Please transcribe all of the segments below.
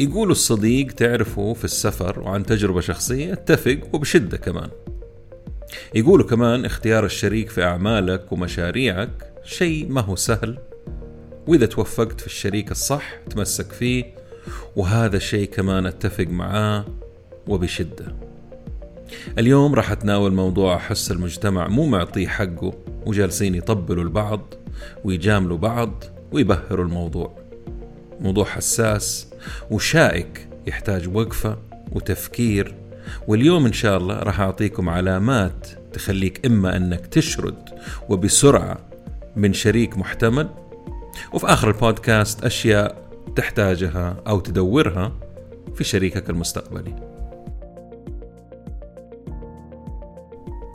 يقولوا الصديق تعرفه في السفر وعن تجربة شخصية اتفق وبشدة كمان. يقولوا كمان اختيار الشريك في أعمالك ومشاريعك شيء ما هو سهل وإذا توفقت في الشريك الصح تمسك فيه وهذا الشيء كمان اتفق معاه وبشدة. اليوم راح أتناول موضوع احس المجتمع مو معطيه حقه وجالسين يطبلوا البعض ويجاملوا بعض ويبهروا الموضوع. موضوع حساس وشائك يحتاج وقفة وتفكير. واليوم إن شاء الله راح أعطيكم علامات تخليك إما أنك تشرد وبسرعة من شريك محتمل وفي آخر البودكاست أشياء تحتاجها أو تدورها في شريكك المستقبلي.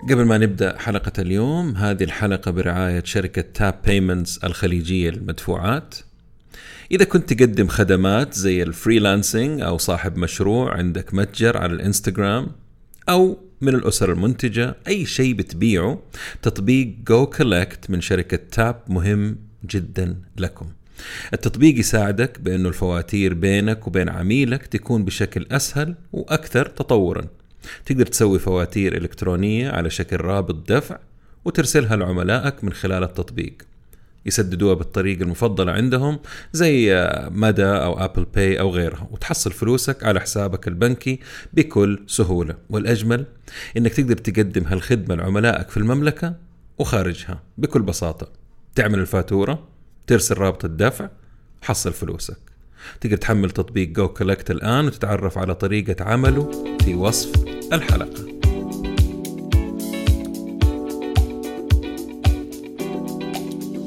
قبل ما نبدأ حلقة اليوم هذه الحلقة برعاية شركة Tap Payments الخليجية للمدفوعات. إذا كنت تقدم خدمات زي ال freelancing أو صاحب مشروع عندك متجر على الإنستغرام أو من الأسر المنتجة أي شيء بتبيعه تطبيق goCollect من شركة Tap مهم جدا لكم. التطبيق يساعدك بأنه الفواتير بينك وبين عميلك تكون بشكل أسهل وأكثر تطورا. تقدر تسوي فواتير إلكترونية على شكل رابط دفع وترسلها لعملائك من خلال التطبيق. يسددوها بالطريقة المفضلة عندهم زي مدى أو Apple Pay أو غيرها وتحصل فلوسك على حسابك البنكي بكل سهولة. والأجمل إنك تقدر تقدم هالخدمة لعملائك في المملكة وخارجها بكل بساطة. تعمل الفاتورة ترسل رابط الدفع حصل فلوسك. تقدر تحمل تطبيق goCollect الآن وتتعرف على طريقة عمله في وصف الحلقة.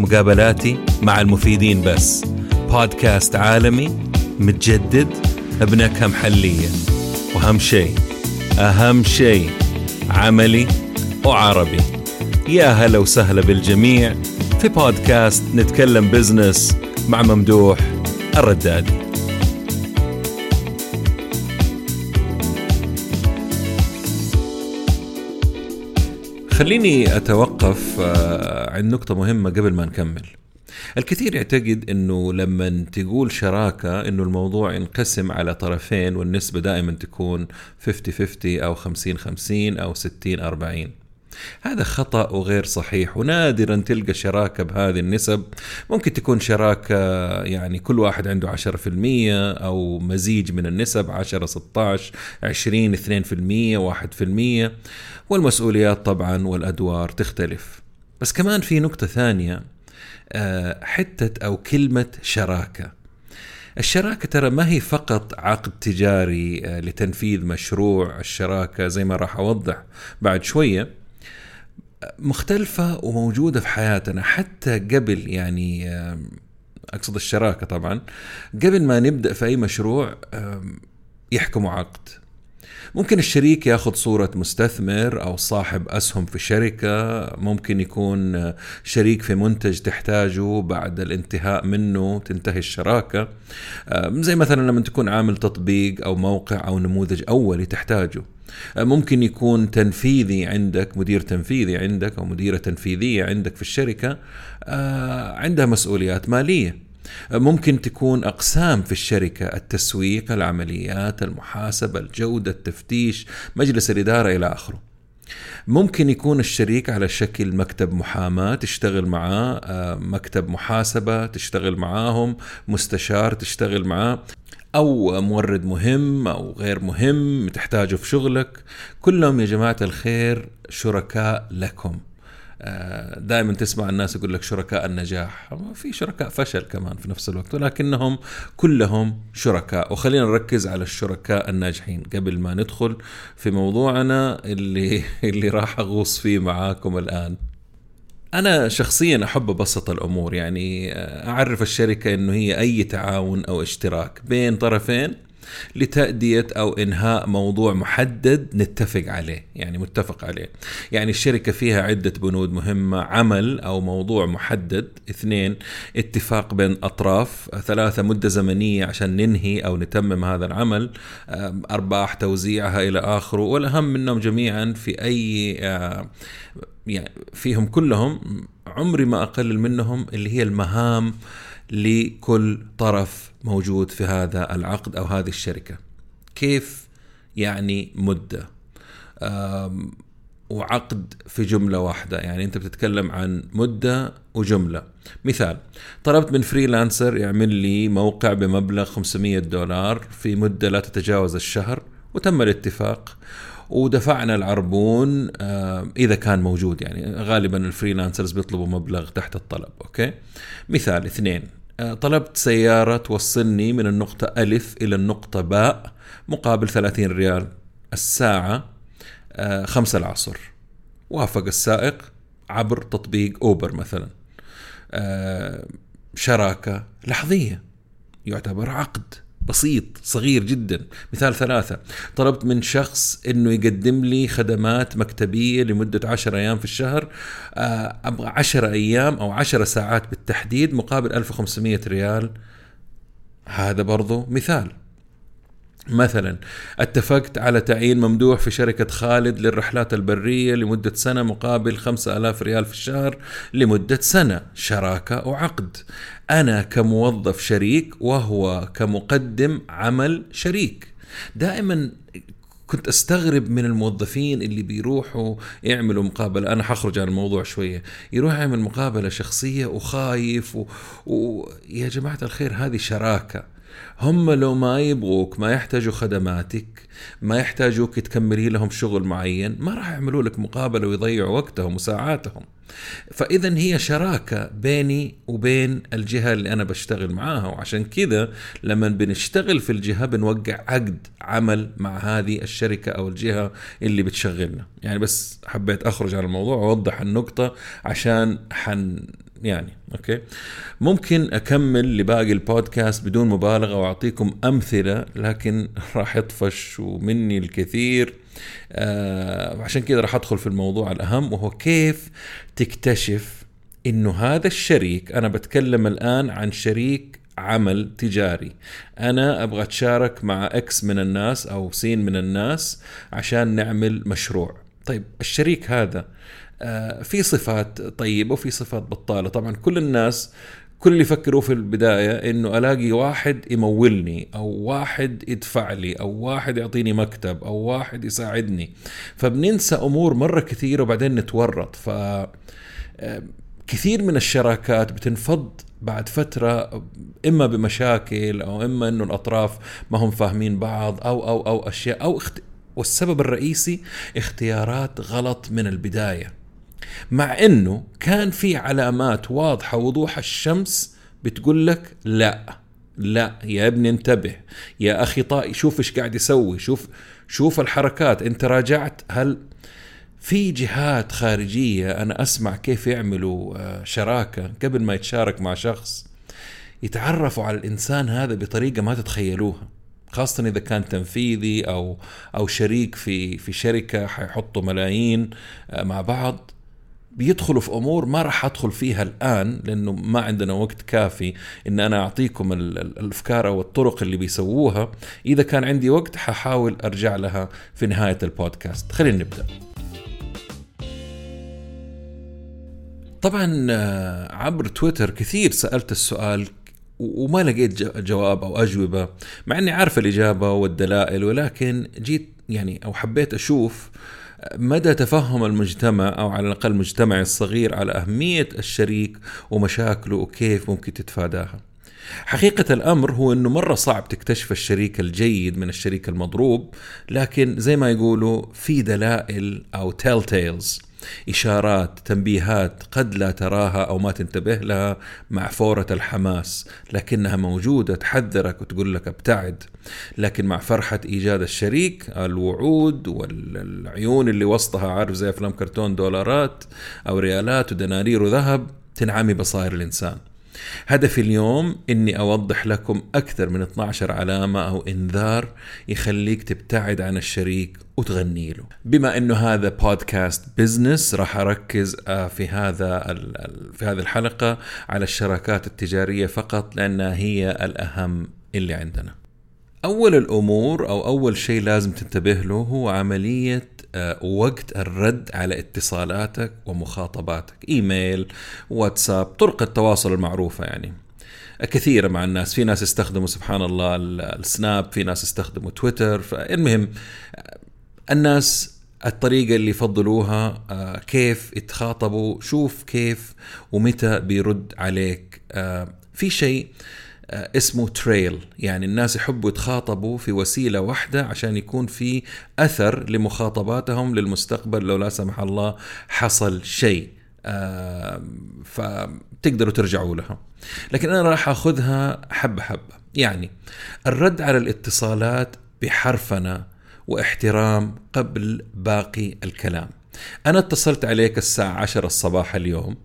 مقابلاتي مع المفيدين بس. بودكاست عالمي متجدد بنكهة محلية وأهم شيء أهم شيء عملي وعربي. يا هلا وسهلا بالجميع في بودكاست نتكلم بزنس مع ممدوح الردادي. خليني أتوقف آه، عند نقطة مهمة قبل ما نكمل. الكثير يعتقد إنه لما تقول شراكة إنه الموضوع ينقسم على طرفين والنسبة دائما تكون 50 50 أو 50 50 أو 60 40. هذا خطأ وغير صحيح ونادرا تلقى شراكة بهذه النسب ممكن تكون شراكة يعني كل واحد عنده 10% أو مزيج من النسب 10 16 20 2% 1% والمسؤوليات طبعا والأدوار تختلف. بس كمان في نقطة ثانية آه، حتة أو كلمة شراكة. الشراكة ترى ما هي فقط عقد تجاري آه، لتنفيذ مشروع الشراكة زي ما راح أوضح بعد شوية. مختلفة وموجودة في حياتنا حتى قبل يعني أقصد الشراكة طبعا. قبل ما نبدأ في أي مشروع يحكموا عقد. ممكن الشريك ياخذ صورة مستثمر أو صاحب أسهم في شركة. ممكن يكون شريك في منتج تحتاجه بعد الانتهاء منه تنتهي الشراكة. زي مثلا لما تكون عامل تطبيق أو موقع أو نموذج أولي تحتاجه. ممكن يكون تنفيذي عندك مدير تنفيذي عندك أو مديرة تنفيذية عندك في الشركة. عندها مسؤوليات مالية. ممكن تكون أقسام في الشركة التسويق العمليات المحاسبة الجودة التفتيش مجلس الإدارة إلى آخره. ممكن يكون الشريك على شكل مكتب محاماة تشتغل معاه آه، مكتب محاسبة تشتغل معاهم مستشار تشتغل معاه أو مورد مهم أو غير مهم تحتاجه في شغلك. كلهم يا جماعة الخير شركاء لكم. دائما تسمع الناس يقول لك شركاء النجاح. في شركاء فشل كمان في نفس الوقت ولكنهم كلهم شركاء. وخلينا نركز على الشركاء الناجحين. قبل ما ندخل في موضوعنا اللي اللي راح أغوص فيه معاكم الآن أنا شخصيا أحب ابسط الأمور. يعني أعرف الشركة إنه هي أي تعاون أو اشتراك بين طرفين لتأدية أو إنهاء موضوع محدد نتفق عليه يعني متفق عليه. يعني الشركة فيها عدة بنود مهمة عمل أو موضوع محدد. اثنين اتفاق بين أطراف. ثلاثة مدة زمنية عشان ننهي أو نتمم هذا العمل. أرباح توزيعها إلى آخره. والأهم منهم جميعا في أي آه، يعني فيهم كلهم عمري ما أقلل منهم اللي هي المهام لكل طرف موجود في هذا العقد أو هذه الشركة. كيف يعني مدة؟ وعقد في جملة واحدة. يعني أنت بتتكلم عن مدة وجملة. مثال طلبت من فريلانسر يعمل لي موقع بمبلغ 500 دولار في مدة لا تتجاوز الشهر وتم الاتفاق ودفعنا العربون إذا كان موجود. يعني غالبا ال freelancers بيطلبوا مبلغ تحت الطلب okay؟ مثال اثنين طلبت سيارة توصلني من النقطة ألف إلى النقطة باء مقابل 30 ريال الساعة آه، خمسة العصر. وافق السائق عبر تطبيق Uber مثلا. آه، شراكة لحظية يعتبر عقد. بسيط صغير جدا. مثال ثلاثة طلبت من شخص إنه يقدم لي خدمات مكتبية لمدة عشر أيام في الشهر. آه، أبغى عشر أيام أو عشر ساعات بالتحديد مقابل 1500 ريال. هذا برضو مثال. مثلا اتفقت على تعيين ممدوح في شركة خالد للرحلات البرية لمدة سنة مقابل خمسة ألاف ريال في الشهر لمدة سنة شراكة وعقد. أنا كموظف شريك وهو كمقدم عمل شريك. دائما كنت أستغرب من الموظفين اللي بيروحوا يعملوا مقابلة. أنا حخرج عن الموضوع شوية. يروح يعمل مقابلة شخصية وخايف و... و... يا جماعة الخير هذه شراكة. هم لو ما يبغوك ما يحتاجوا خدماتك ما يحتاجوك تكملي لهم شغل معين ما راح يعملوا لك مقابلة ويضيعوا وقتهم وساعاتهم. فاذا هي شراكة بيني وبين الجهة اللي أنا بشتغل معاها وعشان كذا لما بنشتغل في الجهة بنوقع عقد عمل مع هذه الشركة أو الجهة اللي بتشغلنا. يعني بس حبيت أخرج عن الموضوع وأوضح النقطة عشان حن يعني أوكي؟ ممكن أكمل لباقي البودكاست بدون مبالغة وأعطيكم أمثلة لكن راح يطفش ومني الكثير. آه عشان كذا راح أدخل في الموضوع الأهم وهو كيف تكتشف إنه هذا الشريك أنا بتكلم الآن عن شريك عمل تجاري. أنا أبغى أتشارك مع إكس من الناس أو سين من الناس عشان نعمل مشروع. طيب الشريك هذا في صفات طيبة وفي صفات بطالة. طبعا كل الناس كل اللي يفكروا في البداية إنه ألاقي واحد يمولني أو واحد يدفع لي أو واحد يعطيني مكتب أو واحد يساعدني. فبننسى أمور مرة كثيرة وبعدين نتورط. ف آه، كثير من الشراكات بتنفض بعد فترة إما بمشاكل أو إما إنه الأطراف ما هم فاهمين بعض أو أو أو أشياء أو اخت... والسبب الرئيسي اختيارات غلط من البداية. مع إنه كان في علامات واضحة وضوح الشمس بتقول لك لا لا يا ابني انتبه يا أخي طائي شوف إيش قاعد يسوي شوف شوف الحركات أنت راجعت؟ هل في جهات خارجية أنا أسمع كيف يعملوا آه، شراكة قبل ما يتشارك مع شخص يتعرفوا على الإنسان هذا بطريقة ما تتخيلوها خاصة إذا كان تنفيذي أو أو شريك في في شركة حيحطوا ملايين آه، مع بعض؟ بيدخلوا في أمور ما راح أدخل فيها الآن لأنه ما عندنا وقت كافي إن أنا أعطيكم الأفكار أو الطرق اللي بيسووها. إذا كان عندي وقت ححاول أرجع لها في نهاية البودكاست. خلينا نبدأ. طبعا آه، عبر تويتر كثير سألت السؤال وما لقيت جواب أو أجوبة مع إني عارف الإجابة والدلائل ولكن جيت يعني أو حبيت أشوف مدى تفهم المجتمع أو على الأقل المجتمع الصغير على أهمية الشريك ومشاكله وكيف ممكن تتفاداها. حقيقة الأمر هو أنه مرة صعب تكتشف الشريك الجيد من الشريك المضروب لكن زي ما يقولوا في دلائل أو تيل تيلز إشارات تنبيهات قد لا تراها أو ما تنتبه لها مع فورة الحماس لكنها موجودة تحذرك وتقول لك ابتعد. لكن مع فرحة إيجاد الشريك الوعود والعيون اللي وسطها عارف زي أفلام كرتون دولارات أو ريالات ودنانير وذهب تنعمي بصائر الإنسان. هدفي اليوم إني أوضح لكم أكثر من 12 علامة أو إنذار يخليك تبتعد عن الشريك وتغني له. بما إنه هذا بودكاست بزنس راح أركز آه، في هذا في هذه الحلقة على الشراكات التجارية فقط لأنها هي الأهم اللي عندنا. أول الأمور أو أول شيء لازم تنتبه له هو عملية آه، وقت الرد على اتصالاتك ومخاطباتك. إيميل واتساب طرق التواصل المعروفة يعني. كثيرة مع الناس. في ناس يستخدموا سبحان الله السناب في ناس يستخدموا تويتر. المهم آه، الناس الطريقة اللي يفضلوها آه، كيف يتخاطبوا شوف كيف ومتى بيرد عليك. في شيء آه، اسمه تريل يعني الناس يحبوا يتخاطبوا في وسيلة واحدة عشان يكون في أثر لمخاطباتهم للمستقبل لو لا سمح الله حصل شيء. آه، فتقدروا ترجعوا لها. لكن أنا راح أخذها حبة حبة. يعني الرد على الاتصالات بحرفنة واحترام قبل باقي الكلام. أنا اتصلت عليك الساعة 10 الصباح اليوم.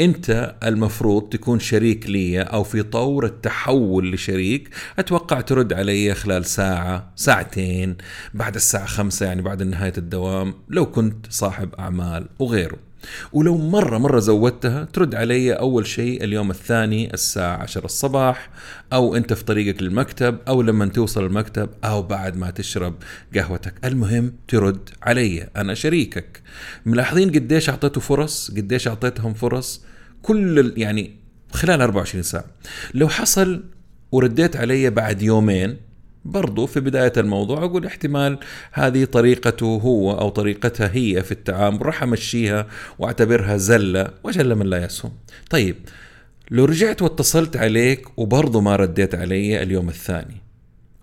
انت المفروض تكون شريك لي أو في طور التحول لشريك أتوقع ترد علي خلال ساعة ساعتين بعد الساعة خمسة يعني بعد نهاية الدوام لو كنت صاحب أعمال وغيره. ولو مرة مرة زودتها ترد علي أول شيء اليوم الثاني الساعة 10 الصباح أو أنت في طريقك للمكتب أو لما توصل المكتب أو بعد ما تشرب قهوتك. المهم ترد علي أنا شريكك. ملاحظين قديش أعطيته فرص؟ قديش أعطيتهم فرص؟ كل يعني خلال 24 ساعة. لو حصل ورديت علي بعد يومين برضو في بداية الموضوع أقول احتمال هذه طريقته هو أو طريقتها هي في التعامل راح أمشيها وأعتبرها زلة وجل من لا يسهم طيب لو رجعت واتصلت عليك وبرضو ما رديت علي اليوم الثاني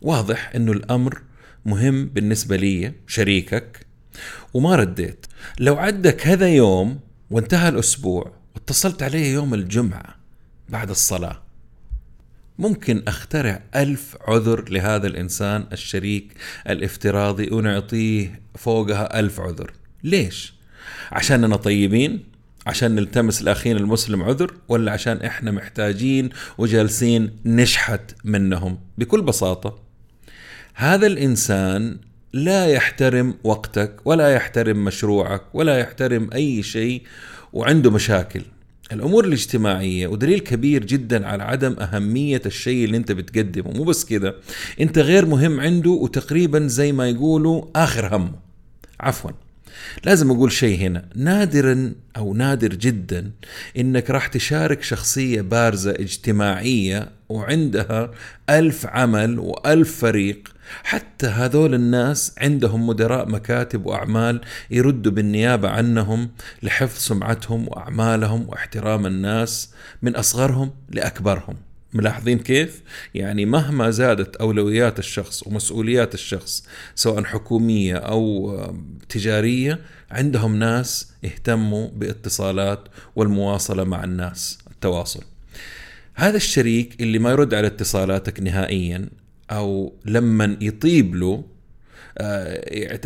واضح أنه الأمر مهم بالنسبة لي شريكك وما رديت. لو عدى كذا يوم وانتهى الأسبوع واتصلت علي يوم الجمعة بعد الصلاة ممكن أخترع ألف عذر لهذا الإنسان الشريك الافتراضي ونعطيه فوقها ألف عذر ليش؟ عشاننا طيبين؟ عشان نلتمس الأخين المسلم عذر ولا عشان إحنا محتاجين وجالسين نشحت منهم بكل بساطة هذا الإنسان لا يحترم وقتك ولا يحترم مشروعك ولا يحترم أي شيء وعنده مشاكل الأمور الاجتماعية ودليل كبير جدا على عدم أهمية الشيء اللي أنت بتقدمه. مو بس كده أنت غير مهم عنده وتقريبا زي ما يقولوا آخر همه. عفوا. لازم أقول شيء هنا. نادرا أو نادر جدا إنك راح تشارك شخصية بارزة اجتماعية وعندها ألف عمل وألف فريق حتى هذول الناس عندهم مدراء مكاتب وأعمال يردوا بالنيابة عنهم لحفظ سمعتهم وأعمالهم واحترام الناس من أصغرهم لأكبرهم. ملاحظين كيف؟ يعني مهما زادت أولويات الشخص ومسؤوليات الشخص سواء حكومية أو تجارية عندهم ناس يهتموا باتصالات والمواصلة مع الناس، التواصل. هذا الشريك اللي ما يرد على اتصالاتك نهائيا أو لما يطيب له آه،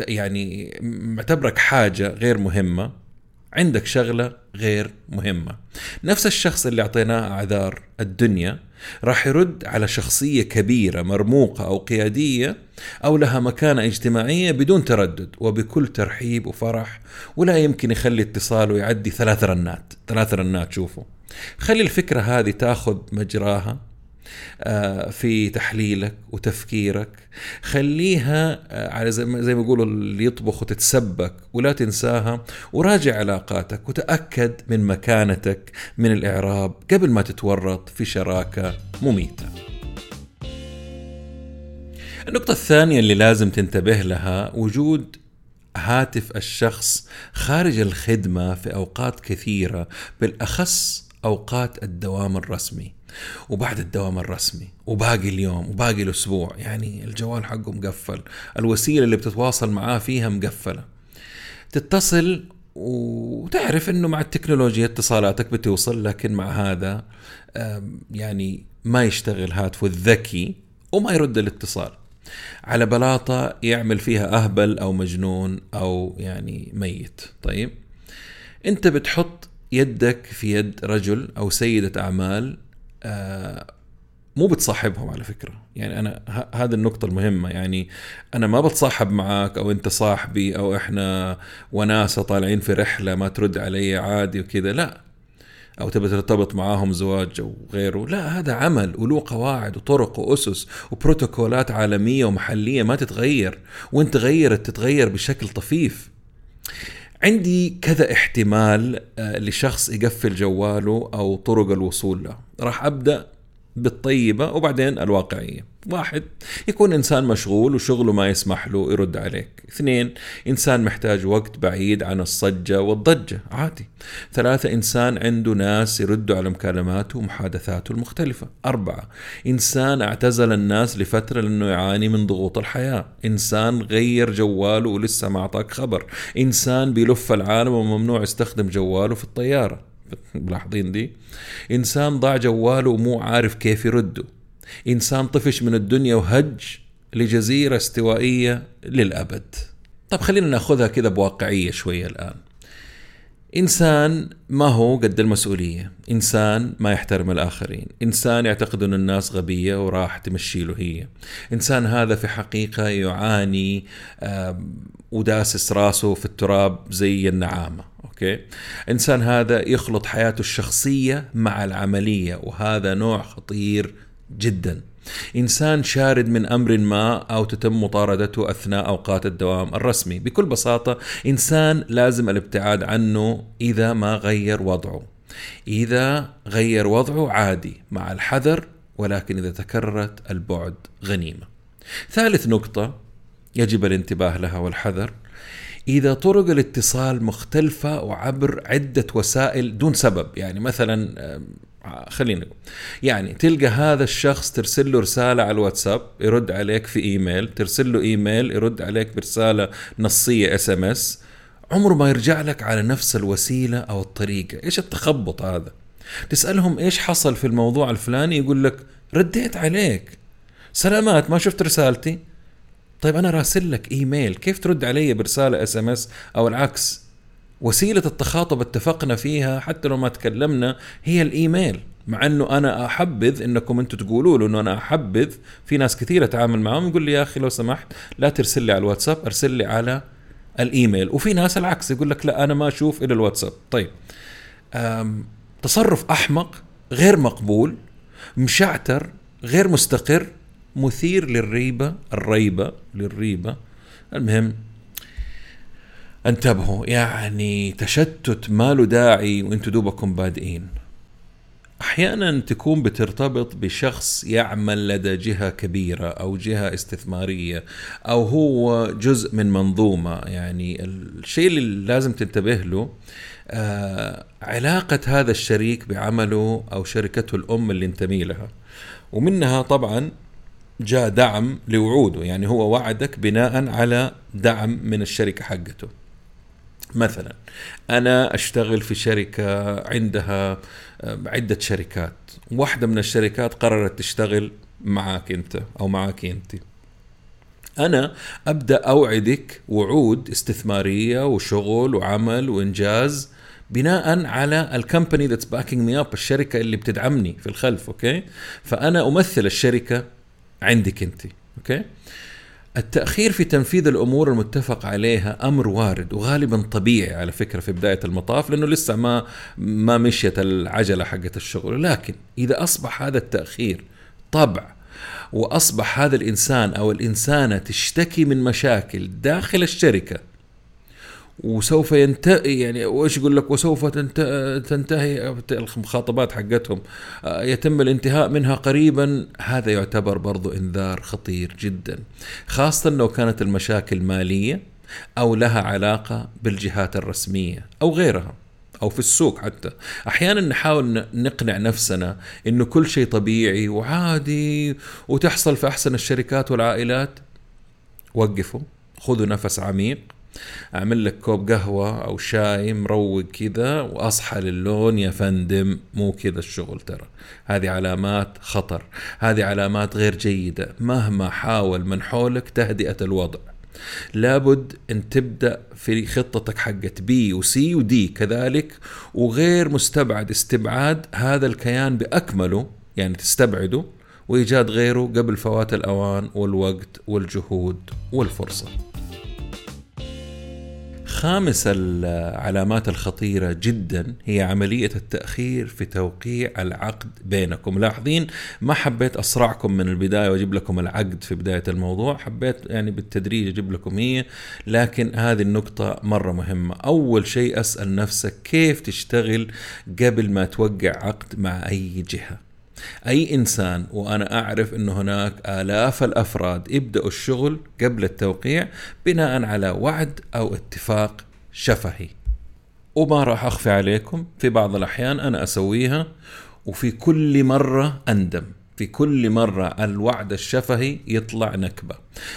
يعني معتبرك حاجة غير مهمة عندك شغلة غير مهمة. نفس الشخص اللي أعطيناه أعذار الدنيا راح يرد على شخصية كبيرة مرموقة أو قيادية أو لها مكانة اجتماعية بدون تردد وبكل ترحيب وفرح ولا يمكن يخلي اتصاله يعدي ثلاث رنات. ثلاث رنات شوفوا. خلي الفكرة هذه تاخذ مجراها آه، في تحليلك وتفكيرك. خليها آه، على زي ما يقولوا اللي يطبخ وتتسبك ولا تنساها وراجع علاقاتك وتأكد من مكانتك من الإعراب قبل ما تتورط في شراكة مميتة. النقطة الثانية اللي لازم تنتبه لها وجود هاتف الشخص خارج الخدمة في أوقات كثيرة بالأخص أوقات الدوام الرسمي وبعد الدوام الرسمي وباقي اليوم وباقي الأسبوع. يعني الجوال حقه مقفل الوسيلة اللي بتتواصل معاه فيها مقفلة. تتصل وتعرف إنه مع التكنولوجيا اتصالاتك بتوصل لكن مع هذا يعني ما يشتغل هاتفه الذكي وما يرد الاتصال. على بلاطة يعمل فيها أهبل أو مجنون أو يعني ميت. طيب أنت بتحط يدك في يد رجل أو سيدة أعمال آه مو بتصاحبهم على فكرة. يعني أنا هذه النقطة المهمة. يعني أنا ما بتصاحب معاك أو أنت صاحبي أو إحنا وناسة طالعين في رحلة ما ترد علي عادي وكذا. لا. أو تبي ترتبط معاهم زواج أو غيره. لا هذا عمل وله قواعد وطرق وأسس وبروتوكولات عالمية ومحلية ما تتغير. وإن تغيرت تتغير بشكل طفيف. عندي كذا احتمال آه، لشخص يقفل جواله أو طرق الوصول له. راح أبدأ بالطيبة وبعدين الواقعية. واحد يكون إنسان مشغول وشغله ما يسمح له يرد عليك. اثنين إنسان محتاج وقت بعيد عن الصجة والضجة عادي. ثلاثة إنسان عنده ناس يردوا على مكالماته ومحادثاته المختلفة. أربعة إنسان اعتزل الناس لفترة لأنه يعاني من ضغوط الحياة. إنسان غير جواله ولسه ما أعطاك خبر. إنسان بيلف العالم وممنوع يستخدم جواله في الطيارة. ملاحظين دي. إنسان ضاع جواله ومو عارف كيف يرده. إنسان طفش من الدنيا وهج لجزيرة استوائية للأبد. طب خلينا نأخذها كذا بواقعية شوية الآن. إنسان ما هو قد المسؤولية؟ إنسان ما يحترم الآخرين. إنسان يعتقد أن الناس غبية وراح تمشي له هي. إنسان هذا في حقيقة يعاني وداسس راسه في التراب زي النعامة أوكي؟ إنسان هذا يخلط حياته الشخصية مع العملية وهذا نوع خطير جدا. إنسان شارد من أمر ما أو تتم مطاردته أثناء أوقات الدوام الرسمي. بكل بساطة إنسان لازم الابتعاد عنه إذا ما غير وضعه. إذا غير وضعه عادي مع الحذر ولكن إذا تكررت البعد غنيمة. ثالث نقطة يجب الانتباه لها والحذر. إذا طرق الاتصال مختلفة وعبر عدة وسائل دون سبب يعني مثلا خلينا يعني تلقى هذا الشخص ترسل له رسالة على الواتساب يرد عليك في إيميل ترسل له إيميل يرد عليك برسالة نصية SMS عمره ما يرجع لك على نفس الوسيلة أو الطريقة. إيش التخبط هذا؟ تسألهم إيش حصل في الموضوع الفلاني يقول لك رديت عليك. سلامات ما شفت رسالتي؟ طيب أنا راسل لك إيميل كيف ترد علي برسالة SMS أو العكس؟ وسيلة التخاطب اتفقنا فيها حتى لو ما تكلمنا هي الإيميل مع إنه أنا أحبذ إنكم أنتم تقولوا له إنه أنا أحبذ. في ناس كثيرة أتعامل معهم يقول لي يا أخي لو سمحت لا ترسل لي على الواتساب أرسل لي على الإيميل. وفي ناس العكس يقول لك لا أنا ما أشوف إلا الواتساب. طيب تصرف أحمق غير مقبول مشعتر غير مستقر مثير للريبة الريبة للريبة. المهم انتبهوا يعني تشتت ما له داعي وأنتم دوبكم بادئين. أحيانا تكون بترتبط بشخص يعمل لدى جهة كبيرة أو جهة استثمارية أو هو جزء من منظومة. يعني الشيء اللي لازم تنتبه له آه علاقة هذا الشريك بعمله أو شركته الأم اللي انتمي لها. ومنها طبعا جاء دعم لوعوده يعني هو وعدك بناء على دعم من الشركة حقته. مثلا أنا أشتغل في شركة عندها عدة شركات. واحدة من الشركات قررت تشتغل معك أنت أو معك أنت. أنا أبدأ أوعدك وعود استثمارية وشغل وعمل وإنجاز بناء على ال company that's backing me up الشركة اللي بتدعمني في الخلف okay؟ فأنا أمثل الشركة عندك انت okay؟ التأخير في تنفيذ الأمور المتفق عليها أمر وارد وغالبا طبيعي على فكرة في بداية المطاف لأنه لسه ما ما مشيت العجلة حقت الشغل. لكن إذا أصبح هذا التأخير طبع وأصبح هذا الإنسان أو الإنسانة تشتكي من مشاكل داخل الشركة وسوف ينتهي يعني وإيش يقول لك؟ وسوف تنتهي المخاطبات حقتهم. آه، يتم الانتهاء منها قريبا. هذا يعتبر برضو إنذار خطير جدا خاصة لو كانت المشاكل مالية أو لها علاقة بالجهات الرسمية أو غيرها أو في السوق حتى. أحيانا نحاول نقنع نفسنا إنه كل شيء طبيعي وعادي وتحصل في أحسن الشركات والعائلات. وقفوا خذوا نفس عميق. أعمل لك كوب قهوة أو شاي مروق كذا وأصحى للون يا فندم. مو كذا الشغل ترى. هذه علامات خطر. هذه علامات غير جيدة. مهما حاول من حولك تهدئة الوضع. لابد أن تبدأ في خطتك حقت بي وسي ودي كذلك. وغير مستبعد استبعاد هذا الكيان بأكمله يعني تستبعده وإيجاد غيره قبل فوات الأوان والوقت والجهود والفرصة. خامس العلامات الخطيرة جدا هي عملية التأخير في توقيع العقد بينكم. لاحظين ما حبيت أسرعكم من البداية وأجيب لكم العقد في بداية الموضوع حبيت يعني بالتدريج أجيب لكم هي لكن هذه النقطة مرة مهمة. أول شيء أسأل نفسك كيف تشتغل قبل ما توقع عقد مع أي جهة؟ أي إنسان وأنا أعرف إنه هناك آلاف الأفراد يبدأوا الشغل قبل التوقيع بناء على وعد أو اتفاق شفهي وما راح أخفي عليكم في بعض الأحيان أنا أسويها وفي كل مرة أندم في كل مرة الوعد الشفهي يطلع نكبة.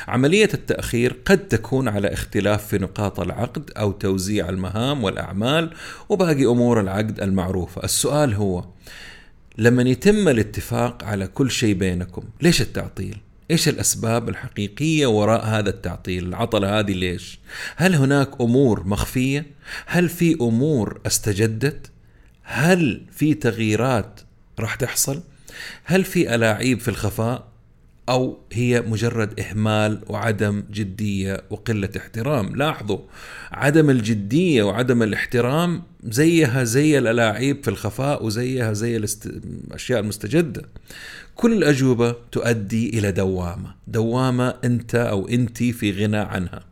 عملية التأخير قد تكون على اختلاف في نقاط العقد أو توزيع المهام والأعمال وباقي أمور العقد المعروفة. السؤال هو لما يتم الاتفاق على كل شيء بينكم. ليش التعطيل؟ إيش الأسباب الحقيقية وراء هذا التعطيل؟ العطلة هذه ليش؟ هل هناك أمور مخفية؟ هل في أمور استجدت؟ هل في تغييرات راح تحصل؟ هل في ألاعيب في الخفاء؟ أو هي مجرد إهمال وعدم جدية وقلة احترام. لاحظوا عدم الجدية وعدم الاحترام زيها زي الألاعيب في الخفاء وزيها زي الأشياء المستجدة. كل الأجوبة تؤدي إلى دوامة. دوامة أنت أو انت في غنى عنها.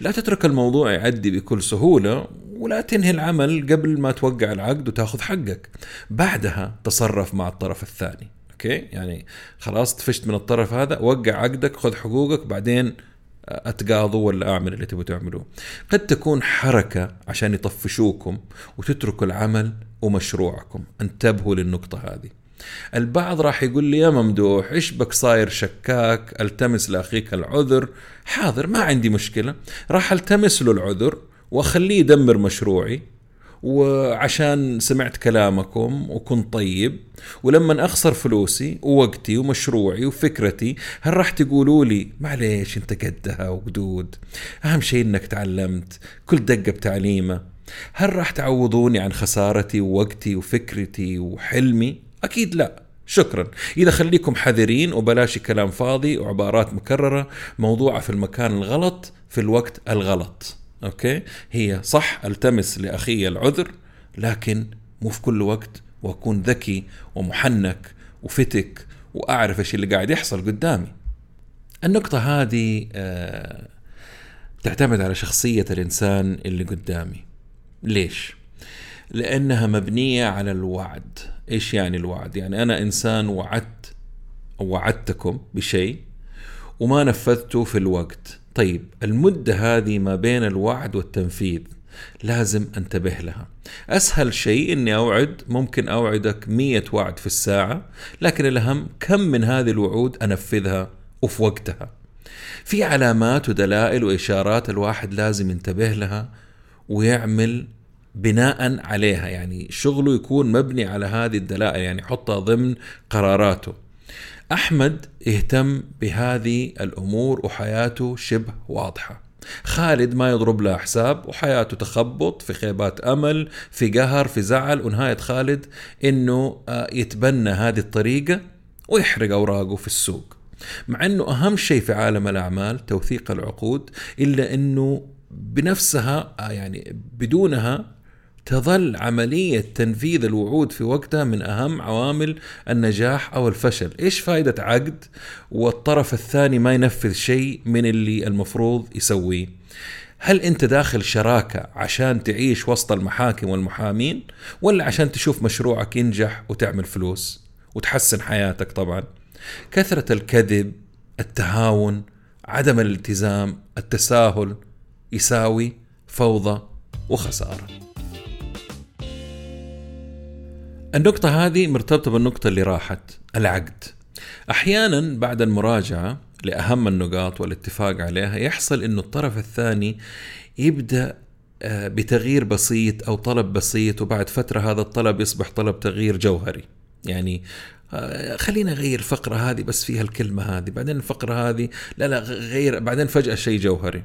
لا تترك الموضوع يعدي بكل سهولة ولا تنهي العمل قبل ما توقع العقد وتأخذ حقك. بعدها تصرف مع الطرف الثاني. أوكي يعني خلاص طفشت من الطرف هذا وقع عقدك خذ حقوقك بعدين أتقاضوا ولا أعمل اللي تبغوا تعملوه. قد تكون حركة عشان يطفشوكم وتتركوا العمل ومشروعكم. انتبهوا للنقطة هذه. البعض راح يقول لي يا ممدوح إيش بك صاير شكاك؟ ألتمس لأخيك العذر. حاضر ما عندي مشكلة. راح ألتمس له العذر وأخليه يدمر مشروعي. وعشان سمعت كلامكم وكنت طيب ولما أخسر فلوسي ووقتي ومشروعي وفكرتي هل راح تقولوا لي معليش أنت قدها وقدود أهم شيء إنك تعلمت كل دقة بتعليمة هل راح تعوضوني عن خسارتي ووقتي وفكرتي وحلمي؟ أكيد لا. شكرا. إذا خليكم حذرين وبلاش كلام فاضي وعبارات مكررة موضوعه في المكان الغلط في الوقت الغلط. أوكي؟ هي صح ألتمس لأخي العذر لكن مو في كل وقت وأكون ذكي ومحنك وفتك وأعرف إيش اللي قاعد يحصل قدامي. النقطة هذه آه تعتمد على شخصية الإنسان اللي قدامي. ليش؟ لأنها مبنية على الوعد. إيش يعني الوعد؟ يعني أنا إنسان وعدت وعدتكم بشيء وما نفذته في الوقت. طيب المدة هذه ما بين الوعد والتنفيذ لازم انتبه لها. أسهل شيء أني أوعد ممكن أوعدك مية وعد في الساعة لكن الأهم كم من هذه الوعود أنفذها وفي وقتها. في علامات ودلائل وإشارات الواحد لازم ينتبه لها ويعمل بناء عليها. يعني شغله يكون مبني على هذه الدلائل يعني يحطها ضمن قراراته. أحمد يهتم بهذه الأمور وحياته شبه واضحة. خالد ما يضرب له حساب وحياته تخبط في خيبات أمل في قهر في زعل. ونهاية خالد إنه آه، يتبنى هذه الطريقة ويحرق أوراقه في السوق. مع إنه أهم شيء في عالم الأعمال توثيق العقود إلا إنه بنفسها آه، يعني بدونها تظل عملية تنفيذ الوعود في وقتها من أهم عوامل النجاح أو الفشل. إيش فائدة عقد والطرف الثاني ما ينفذ شيء من اللي المفروض يسويه؟ هل أنت داخل شراكة عشان تعيش وسط المحاكم والمحامين ولا عشان تشوف مشروعك ينجح وتعمل فلوس وتحسن حياتك طبعا؟ كثرة الكذب التهاون عدم الالتزام التساهل يساوي فوضى وخسارة. النقطة هذه مرتبطة بالنقطة اللي راحت العقد. أحيانا بعد المراجعة لأهم النقاط والاتفاق عليها يحصل أنه الطرف الثاني يبدأ آه، بتغيير بسيط أو طلب بسيط وبعد فترة هذا الطلب يصبح طلب تغيير جوهري. يعني آه، خلينا نغير الفقرة هذه بس فيها الكلمة هذه بعدين الفقرة هذه لا لا غير بعدين فجأة شيء جوهري.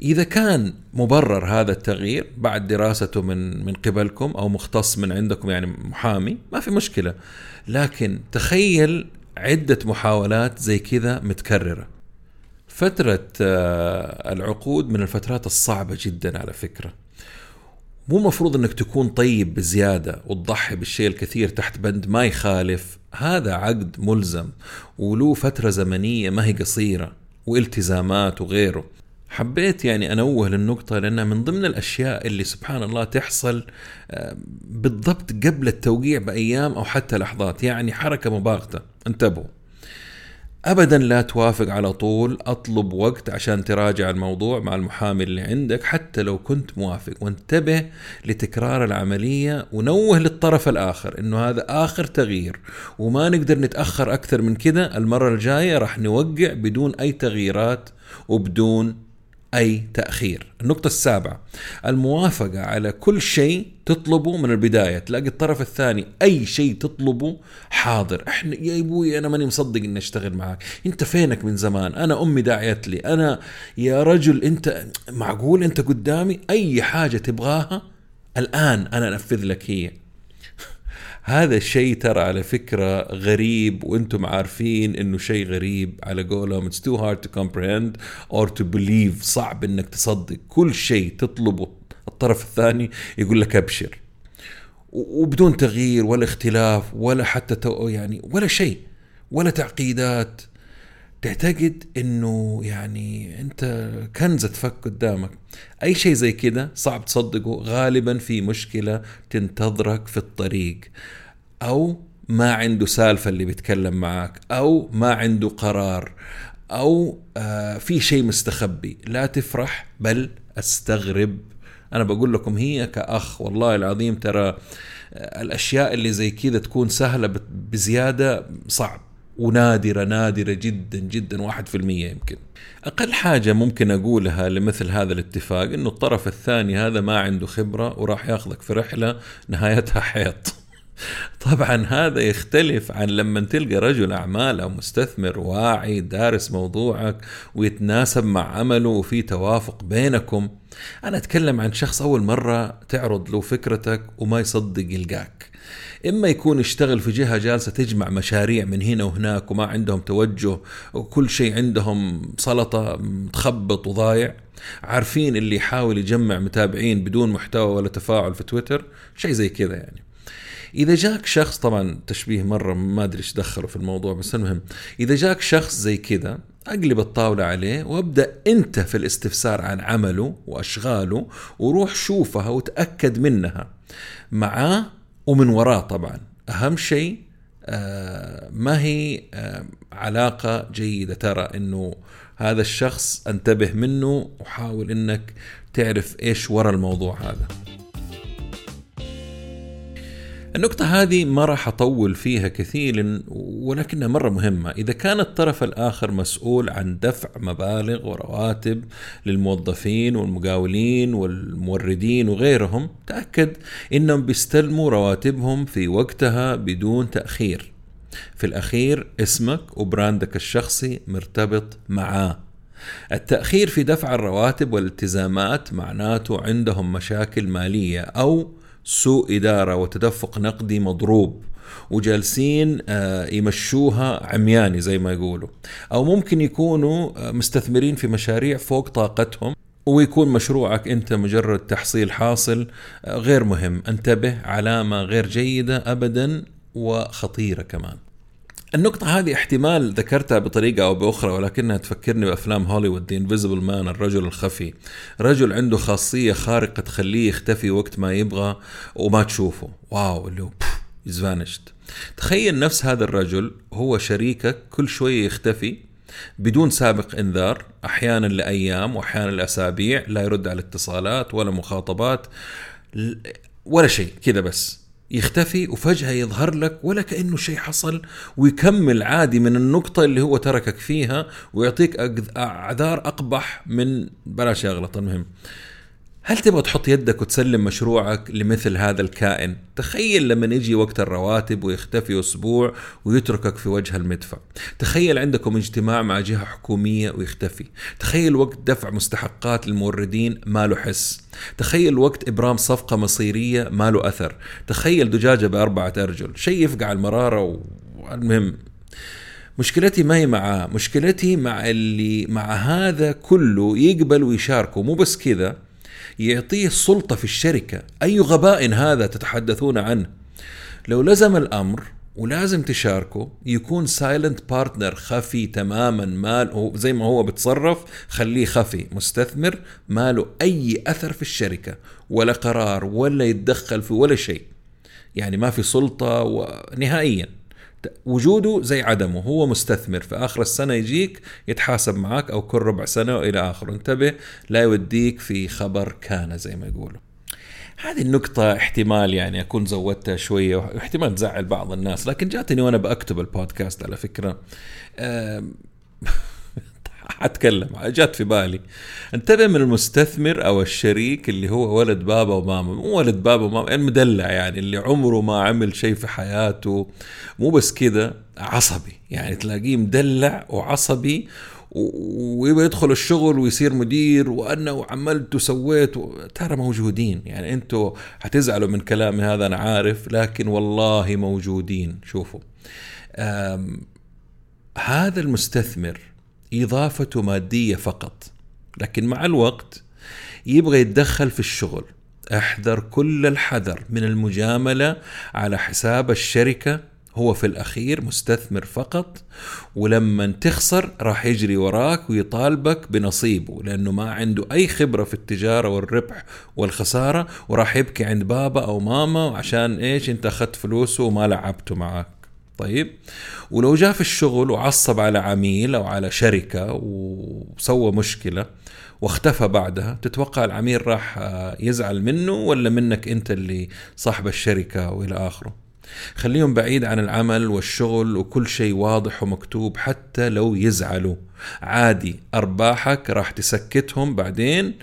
إذا كان مبرر هذا التغيير بعد دراسته من من قبلكم أو مختص من عندكم يعني محامي ما في مشكلة. لكن تخيل عدة محاولات زي كذا متكررة. فترة آه، العقود من الفترات الصعبة جدا على فكرة. مو مفروض إنك تكون طيب بزيادة وتضحي بالشيء الكثير تحت بند ما يخالف. هذا عقد ملزم وله فترة زمنية ما هي قصيرة والتزامات وغيره. حبيت يعني أنوه للنقطة لأنها من ضمن الأشياء اللي سبحان الله تحصل آه، بالضبط قبل التوقيع بأيام أو حتى لحظات يعني حركة مباغتة. انتبهوا. ابدا لا توافق على طول أطلب وقت عشان تراجع الموضوع مع المحامي اللي عندك حتى لو كنت موافق. وانتبه لتكرار العملية ونوه للطرف الآخر إنه هذا آخر تغيير. وما نقدر نتأخر أكثر من كده المرة الجاية راح نوقع بدون أي تغييرات وبدون أي تأخير. النقطة السابعة الموافقة على كل شيء تطلبه من البداية. تلاقي الطرف الثاني أي شيء تطلبه حاضر. إحنا يا أبوي أنا ماني مصدق إني أشتغل معك أنت فينك من زمان؟ أنا أمي داعيت لي. أنا يا رجل أنت معقول؟ أنت قدامي؟ أي حاجة تبغاها الآن أنا أنفذ لك هي. هذا الشيء ترى على فكرة غريب وأنتم عارفين إنه شيء غريب على قولهم. It's too hard to comprehend or to believe. صعب إنك تصدق. كل شيء تطلبه. الطرف الثاني يقول لك أبشر. وبدون تغيير ولا اختلاف ولا حتى يعني ولا شيء ولا تعقيدات. تعتقد إنه يعني أنت كنز تفك قدامك. أي شيء زي كده صعب تصدقه غالبا في مشكلة تنتظرك في الطريق. أو ما عنده سالفة اللي بيتكلم معك أو ما عنده قرار أو آه في شيء مستخبي. لا تفرح بل أستغرب. أنا بقول لكم هي كأخ والله العظيم ترى آه، الأشياء اللي زي كذا تكون سهلة بزيادة صعب. ونادرة نادرة جدا جدا واحد في المية يمكن. أقل حاجة ممكن أقولها لمثل هذا الاتفاق أنه الطرف الثاني هذا ما عنده خبرة وراح ياخذك في رحلة نهايتها حيط. طبعا هذا يختلف عن لما تلقى رجل اعمال أو مستثمر واعي دارس موضوعك ويتناسب مع عمله وفي توافق بينكم. أنا أتكلم عن شخص أول مرة تعرض له فكرتك وما يصدق يلقاك. إما يكون يشتغل في جهة جالسة تجمع مشاريع من هنا وهناك وما عندهم توجه وكل شيء عندهم سلطة متخبط وضايع عارفين اللي يحاول يجمع متابعين بدون محتوى ولا تفاعل في تويتر شيء زي كذا يعني. إذا جاك شخص طبعا تشبيه مرة ما أدري إيش دخله في الموضوع بس المهم إذا جاك شخص زي كذا أقلب الطاولة عليه وأبدأ أنت في الاستفسار عن عمله وأشغاله وروح شوفها وتأكد منها. معاه ومن وراه طبعا. أهم شيء آه ما هي آه علاقة جيدة. ترى إنه هذا الشخص أنتبه منه وحاول إنك تعرف إيش ورا الموضوع هذا. النقطة هذه ما راح أطول فيها كثير ولكنها مرة مهمة. إذا كان الطرف الآخر مسؤول عن دفع مبالغ ورواتب للموظفين والمقاولين والموردين وغيرهم تأكد إنهم بيستلموا رواتبهم في وقتها بدون تأخير. في الأخير اسمك وبراندك الشخصي مرتبط معاه. التأخير في دفع الرواتب والالتزامات معناته عندهم مشاكل مالية أو سوء إدارة وتدفق نقدي مضروب وجالسين آه، يمشوها عمياني زي ما يقولوا. أو ممكن يكونوا آه، مستثمرين في مشاريع فوق طاقتهم ويكون مشروعك أنت مجرد تحصيل حاصل آه، غير مهم. انتبه علامة غير جيدة ابدا وخطيرة كمان. النقطة هذه احتمال ذكرتها بطريقة أو بأخرى ولكنها تفكرني بأفلام هوليوود The Invisible Man الرجل الخفي. رجل عنده خاصية خارقة تخليه يختفي وقت ما يبغى وما تشوفه. واو اللي هو يزفانشت تخيل نفس هذا الرجل هو شريكك كل شوية يختفي بدون سابق إنذار أحيانا لأيام وأحيانا لأسابيع لا يرد على الاتصالات ولا مخاطبات ولا شيء كذا بس. يختفي وفجأة يظهر لك ولا كأنه شيء حصل ويكمل عادي من النقطة اللي هو تركك فيها ويعطيك أعذار أقبح من بلاش يغلط. المهم هل تبغى تحط يدك وتسلم مشروعك لمثل هذا الكائن؟ تخيل لما يجي وقت الرواتب ويختفي أسبوع ويتركك في وجه المدفع. تخيل عندكم اجتماع مع جهة حكومية ويختفي. تخيل وقت دفع مستحقات للموردين ما له حس. تخيل وقت إبرام صفقة مصيرية ما له أثر. تخيل دجاجة بأربعة أرجل. شيء يفقع المرارة والمهم مشكلتي ما هي معاه. مشكلتي مع اللي مع هذا كله يقبل ويشاركه. مو بس كذا. يعطيه السلطة في الشركة. أي غباء هذا تتحدثون عنه؟ لو لزم الأمر ولازم تشاركه يكون silent partner خفي تماما ما زي ما هو بتصرف خليه خفي مستثمر ما له أي أثر في الشركة ولا قرار ولا يتدخل في ولا شيء. يعني ما في سلطة نهائيا. وجوده زي عدمه هو مستثمر في آخر السنة يجيك يتحاسب معك أو كل ربع سنة وإلى آخره. انتبه لا يوديك في خبر كان زي ما يقولوا. هذه النقطة احتمال يعني أكون زودتها شوية واحتمال تزعل بعض الناس لكن جاتني وأنا بكتب البودكاست على فكرة. حتكلم. جات في بالي. انتبه من المستثمر أو الشريك اللي هو ولد بابا وماما. مو ولد بابا وماما المدلع يعني اللي عمره ما عمل شيء في حياته. مو بس كذا عصبي. يعني تلاقيه مدلع وعصبي ويبغى يدخل الشغل ويصير مدير وأنا وعملت وسويت ترى موجودين. يعني أنتوا حتزعلوا من كلامي هذا أنا عارف لكن والله موجودين. شوفوا. هذا المستثمر اضافته مادية فقط. لكن مع الوقت يبغى يتدخل في الشغل. أحذر كل الحذر من المجاملة على حساب الشركة. هو في الأخير مستثمر فقط ولما تخسر راح يجري وراك ويطالبك بنصيبه لأنه ما عنده أي خبرة في التجارة والربح والخسارة وراح يبكي عند بابا أو ماما عشان إيش أنت أخذت فلوسه وما لعبته معك. طيب. ولو جاء في الشغل وعصب على عميل أو على شركة وسوى مشكلة واختفى بعدها تتوقع العميل راح يزعل منه ولا منك أنت اللي صاحب الشركة وإلى آخره؟ خليهم بعيد عن العمل والشغل وكل شيء واضح ومكتوب حتى لو يزعلوا. عادي أرباحك راح تسكتهم بعدين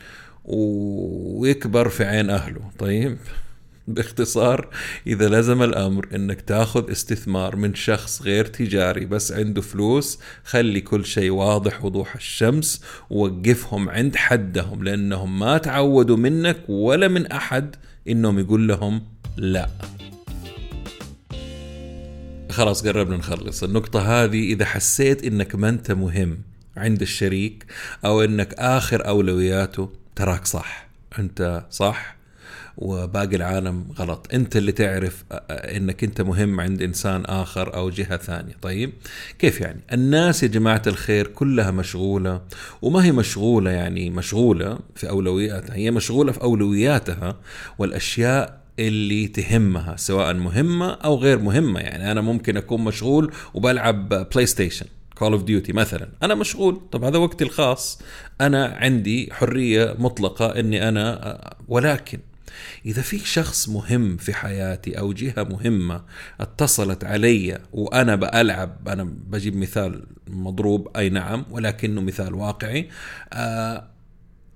ويكبر في عين أهله. طيب. باختصار إذا لزم الأمر أنك تاخذ استثمار من شخص غير تجاري بس عنده فلوس خلي كل شيء واضح وضوح الشمس ووقفهم عند حدهم لأنهم ما تعودوا منك ولا من أحد أنهم يقول لهم لا. خلاص قربنا نخلص. النقطة هذه إذا حسيت إنك ما أنت مهم عند الشريك أو إنك آخر أولوياته تراك صح. أنت صح؟ وباقي العالم غلط. انت اللي تعرف انك انت مهم عند انسان آخر أو جهة ثانية. طيب كيف يعني؟ الناس يا جماعة الخير كلها مشغولة وما هي مشغولة يعني مشغولة في أولوياتها هي مشغولة في أولوياتها والأشياء اللي تهمها سواء مهمة أو غير مهمة. يعني أنا ممكن أكون مشغول وبلعب PlayStation Call of Duty مثلا. أنا مشغول. طب هذا وقتي الخاص. أنا عندي حرية مطلقة إني أنا ولكن إذا في شخص مهم في حياتي أو جهة مهمة اتصلت علي وأنا بألعب أنا بجيب مثال مضروب أي نعم ولكنه مثال واقعي آه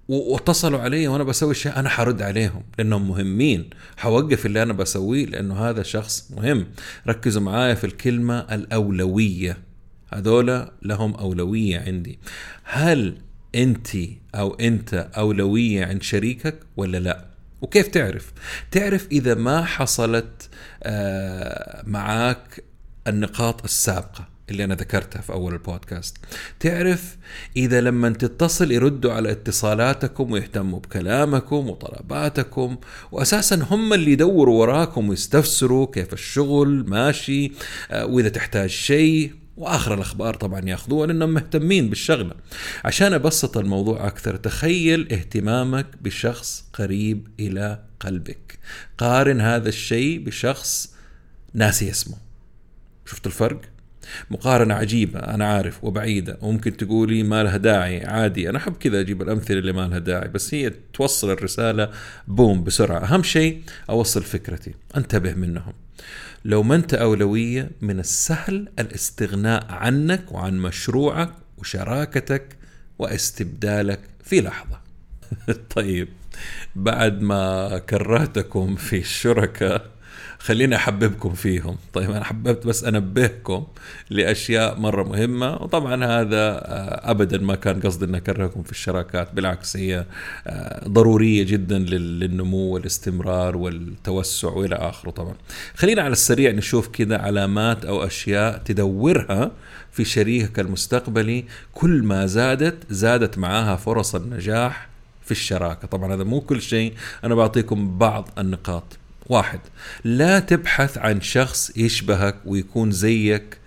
واتصلوا علي وأنا بسوي شيء أنا حرد عليهم لأنهم مهمين. حوقف اللي أنا بسويه لأنه هذا شخص مهم. ركزوا معايا في الكلمة الأولوية. هذولا لهم أولوية عندي. هل انت أو أنت أولوية عند شريكك ولا لا؟ وكيف تعرف؟ تعرف إذا ما حصلت آه، معاك النقاط السابقة اللي أنا ذكرتها في أول البودكاست. تعرف إذا لما تتصل يردوا على اتصالاتكم ويهتموا بكلامكم وطلباتكم واساسا هم اللي يدوروا وراكم ويستفسروا كيف الشغل ماشي آه، وإذا تحتاج شيء. وآخر الأخبار طبعا ياخذوها لانهم مهتمين بالشغلة. عشان أبسط الموضوع أكثر تخيل اهتمامك بشخص قريب إلى قلبك. قارن هذا الشيء بشخص ناسي اسمه. شفت الفرق؟ مقارنة عجيبة أنا عارف وبعيدة. وممكن تقولي ما لها داعي عادي. أنا أحب كذا أجيب الأمثلة اللي ما لها داعي بس هي توصل الرسالة بوم بسرعة. أهم شيء أوصل فكرتي. أنتبه منهم. لو ما أنت أولوية من السهل الاستغناء عنك وعن مشروعك وشراكتك واستبدالك في لحظة. طيب بعد ما كرهتكم في الشركاء خليني أحببكم فيهم. طيب أنا حببت بس أنبهكم لأشياء مرة مهمة وطبعا هذا آه، ابدا ما كان قصدي ان أكرهكم في الشراكات بالعكس هي آه، ضرورية جدا للنمو والاستمرار والتوسع وإلى آخره طبعا. خلينا على السريع نشوف كذا علامات أو أشياء تدورها في شريكك المستقبلي. كل ما زادت زادت معاها فرص النجاح في الشراكة. طبعا هذا مو كل شيء. أنا بعطيكم بعض النقاط. واحد. لا تبحث عن شخص يشبهك ويكون زيك.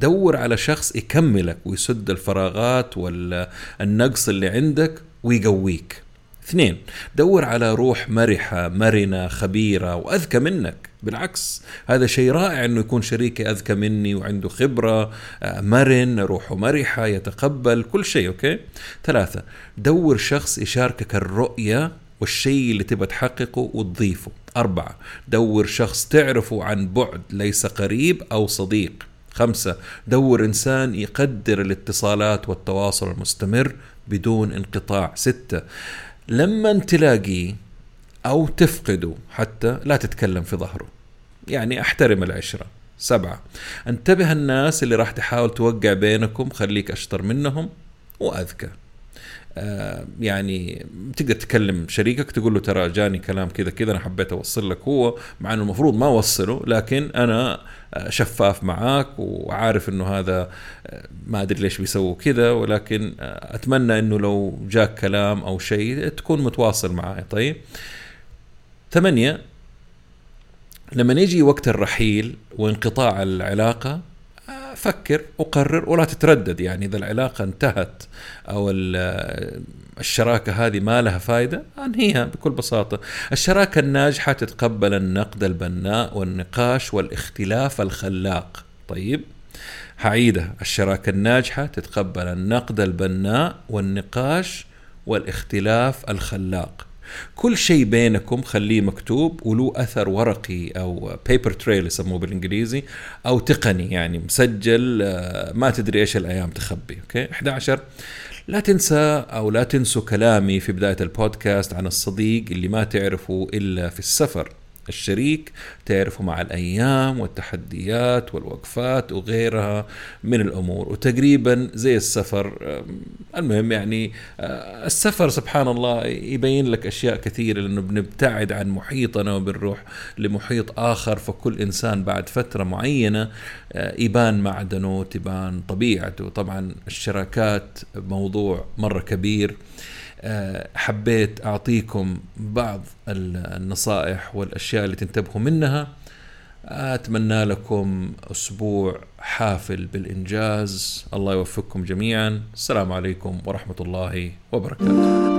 دور على شخص يكملك ويسد الفراغات والنقص اللي عندك ويقويك. اثنين دور على روح مرحة مرنة خبيرة وأذكى منك. بالعكس هذا شيء رائع أنه يكون شريكي أذكى مني وعنده خبرة مرن روحه مرحة يتقبل كل شيء أوكي؟ ثلاثة دور شخص يشاركك الرؤية والشيء اللي تبى تحققه وتضيفه. أربعة دور شخص تعرفه عن بعد ليس قريب أو صديق. خمسة دور إنسان يقدر الاتصالات والتواصل المستمر بدون انقطاع. ستة لما تلاقيه أو تفقده حتى لا تتكلم في ظهره. يعني أحترم العشرة. سبعة انتبه الناس اللي راح تحاول توقع بينكم خليك أشطر منهم وأذكى. يعني تقدر تكلم شريكك تقول له ترى جاني كلام كذا كذا أنا حبيت أوصل لك هو مع إنه المفروض ما أوصله لكن أنا آه، شفاف معاك وعارف إنه هذا آه، ما أدري ليش بيسووا كذا ولكن أتمنى إنه لو جاك كلام أو شيء تكون متواصل معايا طيب. ثمانية لما يجي وقت الرحيل وانقطاع العلاقة فكر وقرر ولا تتردد يعني إذا العلاقة انتهت أو الشراكة هذه ما لها فائده أنهيها بكل بساطة. الشراكة الناجحة تتقبل النقد البناء والنقاش والاختلاف الخلاق. طيب هعيدها الشراكة الناجحة تتقبل النقد البناء والنقاش والاختلاف الخلاق. كل شيء بينكم خليه مكتوب وله أثر ورقي أو paper trail يسموه بالإنجليزي أو تقني يعني مسجل آه، ما تدري إيش الأيام تخبي أوكي؟ 11 لا تنسى أو لا تنسوا كلامي في بداية البودكاست عن الصديق اللي ما تعرفه إلا في السفر. الشريك تعرفه مع الأيام والتحديات والوقفات وغيرها من الأمور. وتقريبا زي السفر المهم يعني آه، السفر سبحان الله يبين لك أشياء كثيرة لأنه بنبتعد عن محيطنا وبنروح لمحيط آخر فكل إنسان بعد فترة معينة آه، يبان معدنه تبان طبيعته. طبعا الشراكات موضوع مرة كبير. حبيت أعطيكم بعض النصائح والأشياء اللي تنتبهوا منها. أتمنى لكم أسبوع حافل بالإنجاز. الله يوفقكم جميعا. السلام عليكم ورحمة الله وبركاته.